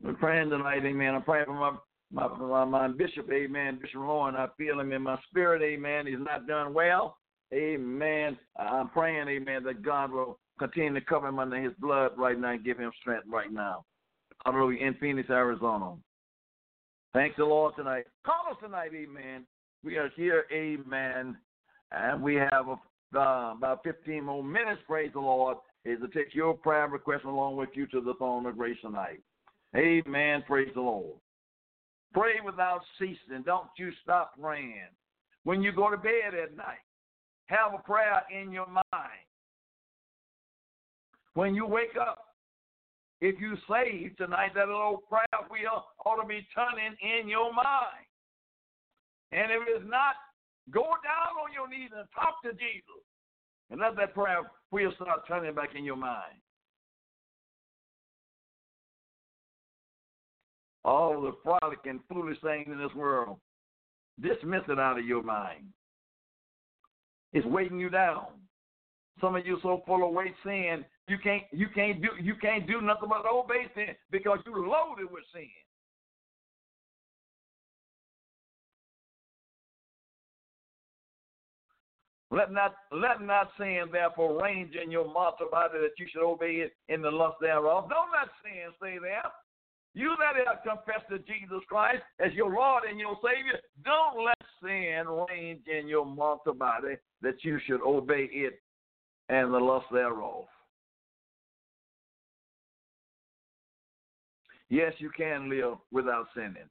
We're praying tonight, amen. I'm praying for my my, my, my bishop, amen, Bishop Lauren. I feel him in my spirit, amen. He's not done well, amen. I'm praying, amen, that God will continue to cover him under his blood right now and give him strength right now. Hallelujah. In Phoenix, Arizona. Thank the Lord tonight. Call us tonight, amen. We are here, amen. And we have a uh, about 15 more minutes, praise the Lord, is to take your prayer request along with you to the throne of grace tonight. Amen. Praise the Lord. Pray without ceasing. Don't you stop praying. When you go to bed at night, have a prayer in your mind. When you wake up, if you say tonight, that little prayer wheel ought to be turning in your mind. And if it's not, go down on your knees and talk to Jesus. And let that prayer wheel start turning back in your mind. All the frolic and foolish things in this world, dismiss it out of your mind. It's weighting you down. Some of you so full of weight sin, you can't you can't do you can't do nothing but obey sin because you're loaded with sin. Let not let not sin therefore range in your mortal body that you should obey it in the lust thereof. Don't let sin stay there. You that have confessed to Jesus Christ as your Lord and your Savior, don't let sin range in your mortal body that you should obey it and the lust thereof. Yes, you can live without sinning.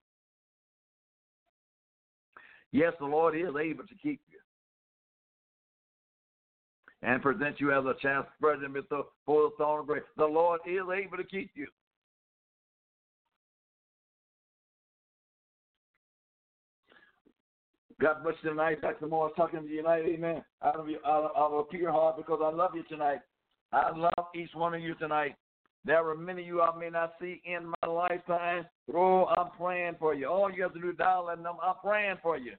Yes, the Lord is able to keep you and present you as a chance present before the throne of grace. The Lord is able to keep you. God bless you tonight. Dr. Moore's talking to you tonight. Amen. Out of, your, out, of, out of a pure heart because I love you tonight. I love each one of you tonight. There are many of you I may not see in my lifetime. Oh, I'm praying for you. All you have to do is dial that number. I'm praying for you.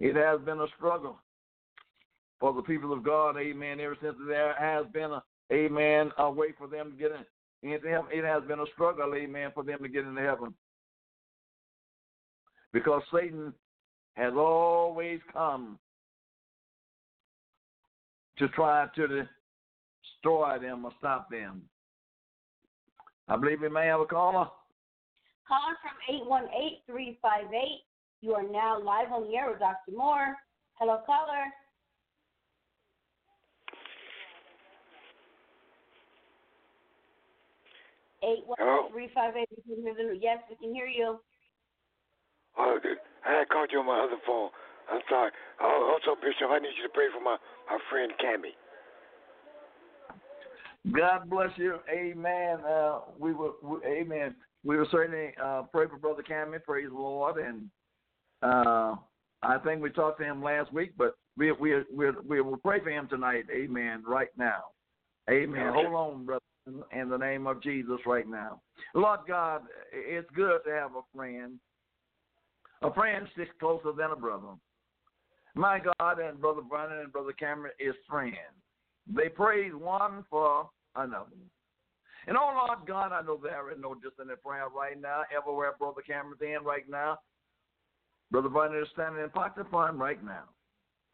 It has been a struggle for the people of God, amen, ever since there has been a, amen, a way for them to get in. It has been a struggle, amen, for them to get into heaven. Because Satan has always come to try to destroy them or stop them. I believe we may have a caller. Caller from 818 358. You are now live on the air with Dr. Moore. Hello, caller. Eight one three five eight. Yes, we can hear you. Good. I called you on my other phone. I'm sorry. Oh, also, Bishop, I need you to pray for my, my friend Cammy. God bless you. Amen. Uh, we will. We, amen. We will certainly uh, pray for Brother Cammy. Praise the Lord. And uh, I think we talked to him last week, but we we we we will pray for him tonight. Amen. Right now. Amen. Hold on, brother. In the name of Jesus, right now, Lord God, it's good to have a friend. A friend sticks closer than a brother. My God and Brother Brandon and Brother Cameron is friends. They praise one for another. And oh Lord God, I know there is no distant prayer right now, everywhere Brother Cameron's in right now. Brother Brandon is standing in pocket him right now.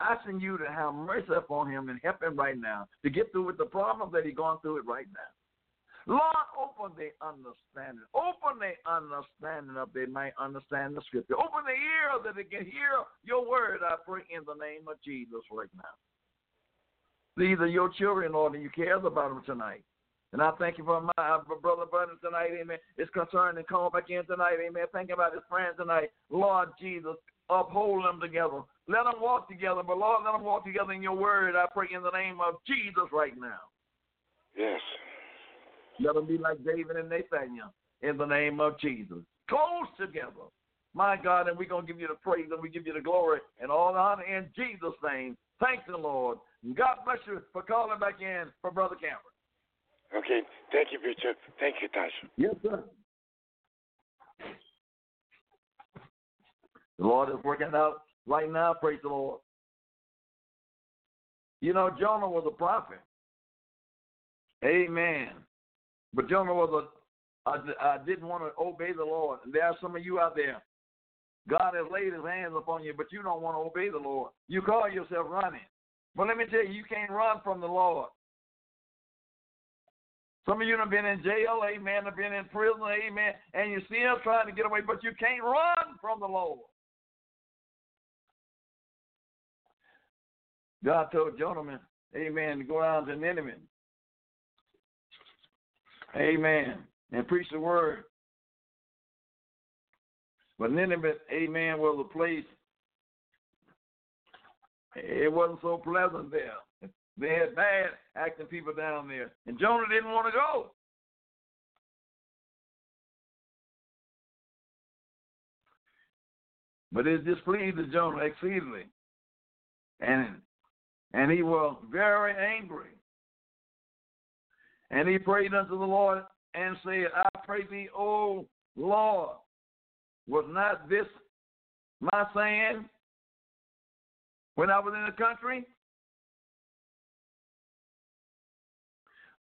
Asking you to have mercy upon him and help him right now to get through with the problem that he's going through it right now. Lord, open their understanding. Open their understanding up they might understand the scripture. Open their ear that they can hear your word, I pray, in the name of Jesus right now. These are your children, Lord, and you care about them tonight. And I thank you for my uh, brother Brandon tonight, amen. Is concerned and called back in tonight, amen. Thinking about his friends tonight. Lord Jesus, uphold them together. Let them walk together, but Lord, let them walk together in your word, I pray, in the name of Jesus right now. Yes. Let them be like David and Nathaniel in the name of Jesus. Close together. My God, and we're going to give you the praise and we give you the glory and all the honor in Jesus' name. Thank the Lord. And God bless you for calling back in for Brother Cameron. Okay. Thank you, Bishop. Thank you, Tasha. Yes, sir. The Lord is working out right now. Praise the Lord. You know, Jonah was a prophet. Amen. But Jonah was a, I, I didn't want to obey the Lord. And there are some of you out there. God has laid his hands upon you, but you don't want to obey the Lord. You call yourself running. But let me tell you, you can't run from the Lord. Some of you have been in jail, amen, have been in prison, amen, and you're still trying to get away, but you can't run from the Lord. God told Jonah, amen, to go down to Nineveh. Amen. And preach the word. But Nineveh, amen, was a place, it wasn't so pleasant there. They had bad acting people down there. And Jonah didn't want to go. But it displeased Jonah exceedingly. And and he was very angry. And he prayed unto the Lord and said, I pray thee, O Lord, was not this my saying when I was in the country?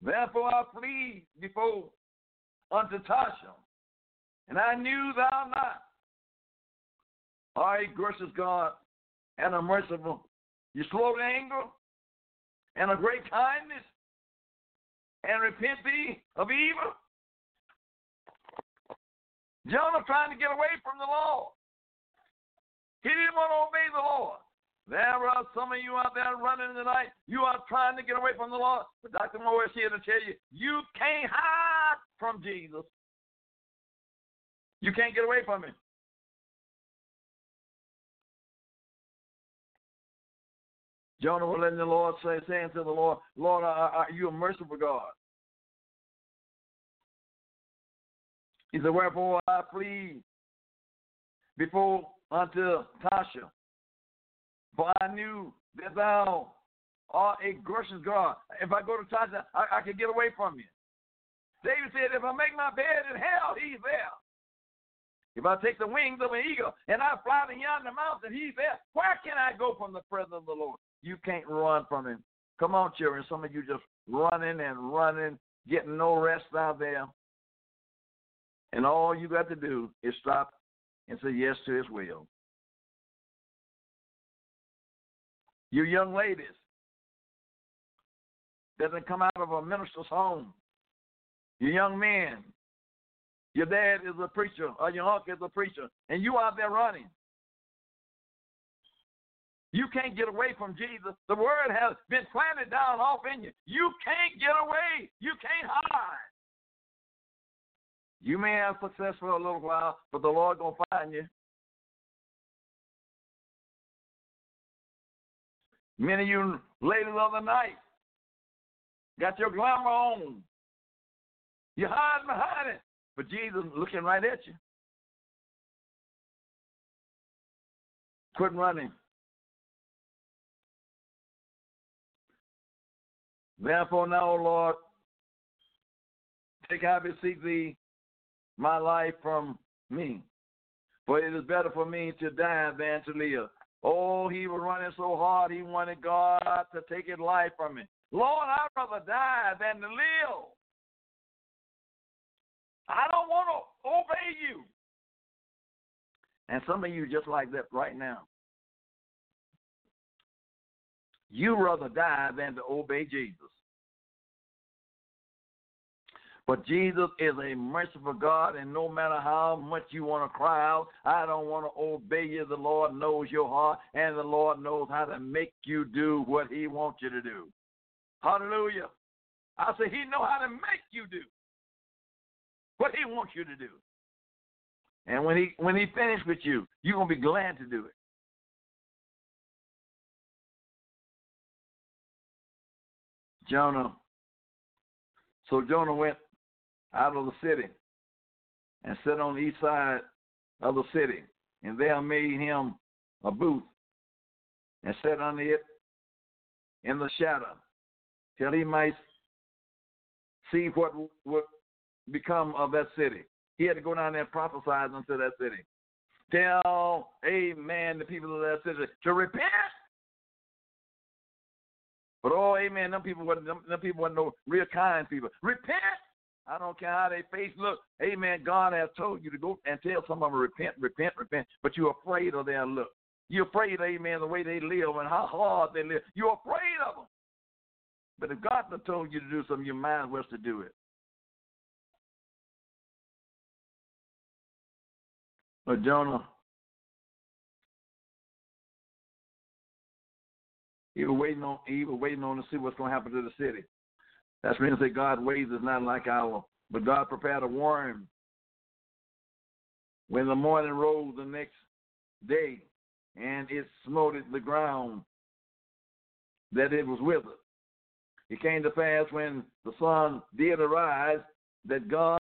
Therefore I flee before unto Tarshish, and I knew thou not. A gracious God and a merciful. You slow to anger and a great kindness, and repent thee of evil. Jonah trying to get away from the Lord. He didn't want to obey the Lord. There are some of you out there running tonight. You are trying to get away from the Lord. But Dr. Moore is here to tell you, you can't hide from Jesus. You can't get away from him. Jonah was letting the Lord say, saying to the Lord, Lord, are, are you a merciful God? He said, Wherefore I flee before unto Tarshish, for I knew that thou art a gracious God. If I go to Tarshish, I, I can get away from you. David said, If I make my bed in hell, he's there. If I take the wings of an eagle and I fly to yonder mountain, he's there. Where can I go from the presence of the Lord? You can't run from him. Come on, children. Some of you just running and running, getting no rest out there. And all you got to do is stop and say yes to his will. You young ladies doesn't come out of a minister's home. You young men, your dad is a preacher or your uncle is a preacher, and you out there running. You can't get away from Jesus. The word has been planted down off in you. You can't get away. You can't hide. You may have success for a little while, but the Lord gonna find you. Many of you ladies of the night got your glamour on. You're hiding behind it, but Jesus looking right at you. Quit running. Therefore now, Lord, take I beseech thee my life from me. For it is better for me to die than to live. Oh, he was running so hard, he wanted God to take his life from him. Lord, I'd rather die than to live. I don't want to obey you. And some of you just like that right now. You rather die than to obey Jesus. But Jesus is a merciful God, and no matter how much you want to cry out, I don't want to obey you. The Lord knows your heart, and the Lord knows how to make you do what He wants you to do. Hallelujah. I say He know how to make you do what He wants you to do. And when He when He finished with you, you're gonna be glad to do it. Jonah. So Jonah went out of the city and sat on the east side of the city. And there made him a booth and sat under it in the shadow till he might see what would become of that city. He had to go down there and prophesy unto that city. Tell, amen, the people of that city to repent. But oh, amen, them people wasn't them, them people wasn't no real kind people. Repent. I don't care how they face look. Amen. God has told you to go and tell some of them repent, repent, repent. But you're afraid of their look. You're afraid, amen, the way they live and how hard they live. You're afraid of them. But if God has told you to do something, your mind was to do it. But Jonah he was waiting on he was waiting on to see what's going to happen to the city. That's means that God's ways is not like our, but God prepared a worm. When the morning rose the next day, and it smote the ground, that it was withered. It came to pass when the sun did arise that God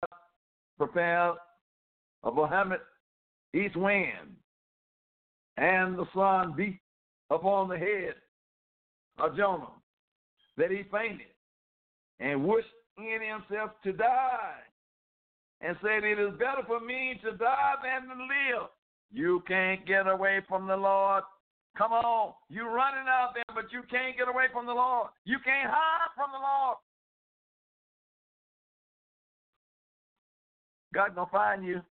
prepared a vehement east wind, and the sun beat upon the head of Jonah, that he fainted and wished in himself to die, and said, It is better for me to die than to live. You can't get away from the Lord. Come on. You're running out there, but you can't get away from the Lord. You can't hide from the Lord. God gonna find you.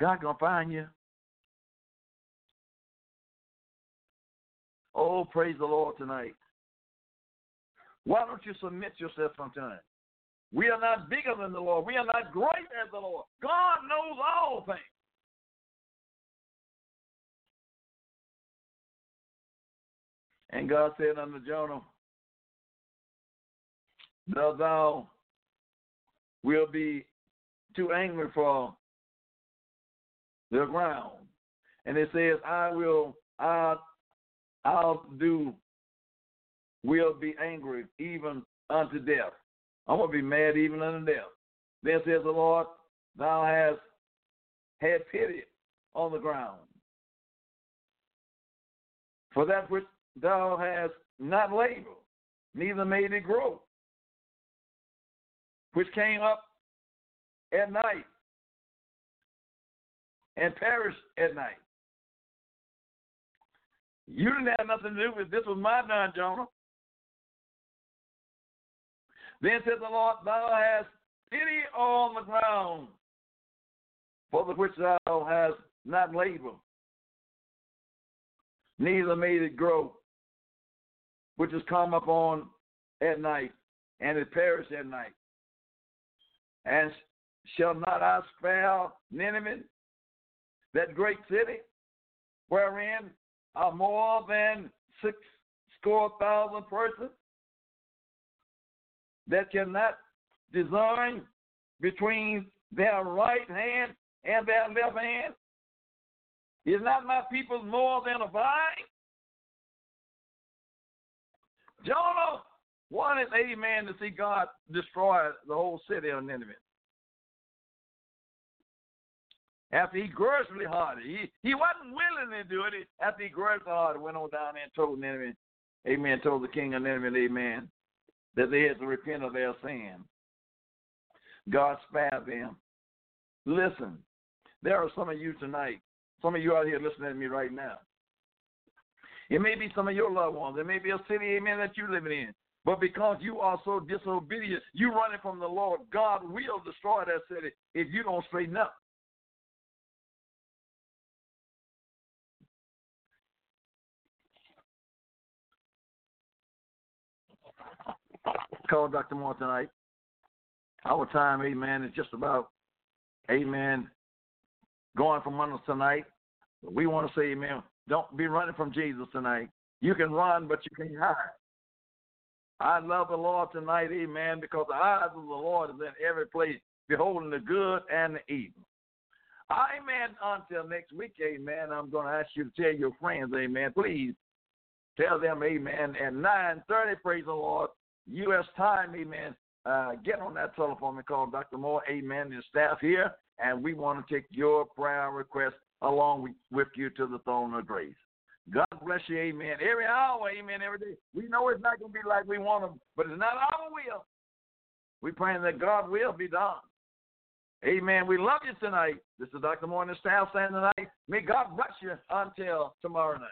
God gonna find you. Oh, praise the Lord tonight. Why don't you submit yourself sometime? We are not bigger than the Lord. We are not great as the Lord. God knows all things. And God said unto Jonah, Thou, thou will be too angry for the ground. And it says, I will, I, I'll do, will be angry even unto death. I'm to be mad even unto death. Then says the Lord, Thou hast had pity on the ground. For that which thou hast not labored, neither made it grow, which came up at night and perished at night. You didn't have nothing to do with this was my done, Jonah. Then said the Lord, Thou hast pity on the ground, for the which thou hast not labored, neither made it grow, which has come upon at night, and it perished at night. And shall not I spare Nineveh, that great city, wherein are more than six score thousand persons that cannot discern between their right hand and their left hand? Is not my people more than a vine? Jonah wanted, amen, to see God destroy the whole city of Nineveh. After he grudgingly hard, he, he wasn't willing to do it. After he grudgingly hard, went on down there and told Nineveh, amen, told the king of the Nineveh, amen, that they had to repent of their sin. God spared them. Listen, there are some of you tonight, some of you out here listening to me right now. It may be some of your loved ones. It may be a city, amen, that you're living in. But because you are so disobedient, you running from the Lord, God will destroy that city if you don't straighten up. Call Dr. Moore tonight. Our time, amen, is just about, amen, going from us tonight. We want to say, amen, don't be running from Jesus tonight. You can run, but you can't hide. I love the Lord tonight, amen, because the eyes of the Lord is in every place, beholding the good and the evil. Amen. Until next week, amen. I'm going to ask you to tell your friends, amen. Please tell them, amen, at 9.30, praise the Lord, U.S. time, amen. Uh, get on that telephone and call Dr. Moore, amen, and staff here, and we want to take your prayer request along with, you to the throne of grace. God bless you, amen. Every hour, amen, every day. We know it's not going to be like we want them, but it's not our will. We're praying that God will be done. Amen. We love you tonight. This is Dr. Moore and the staff saying tonight. May God bless you until tomorrow night.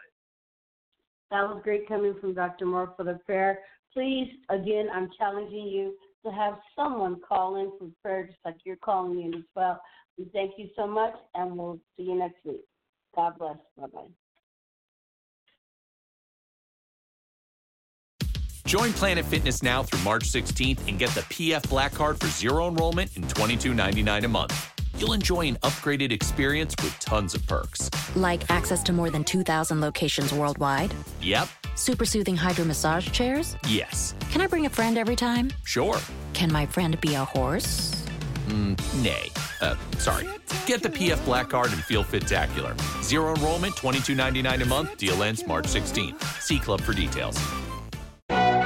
That was great coming from Dr. Moore for the prayer. Please, again, I'm challenging you to have someone call in for prayer just like you're calling in as well. We thank you so much, and we'll see you next week. God bless. Bye bye. Join Planet Fitness now through March 16th and get the PF Black Card for zero enrollment and $22.99 a month. You'll enjoy an upgraded experience with tons of perks. Like access to more than 2,000 locations worldwide, Yep, super soothing hydro massage chairs. yes, Can I bring a friend every time? sure. Can my friend be a horse? Mm, nay. Uh, sorry. Get the PF Black Card and feel fit-tacular. Zero enrollment, $22.99 a month. Deal ends March 16th. See Club for details.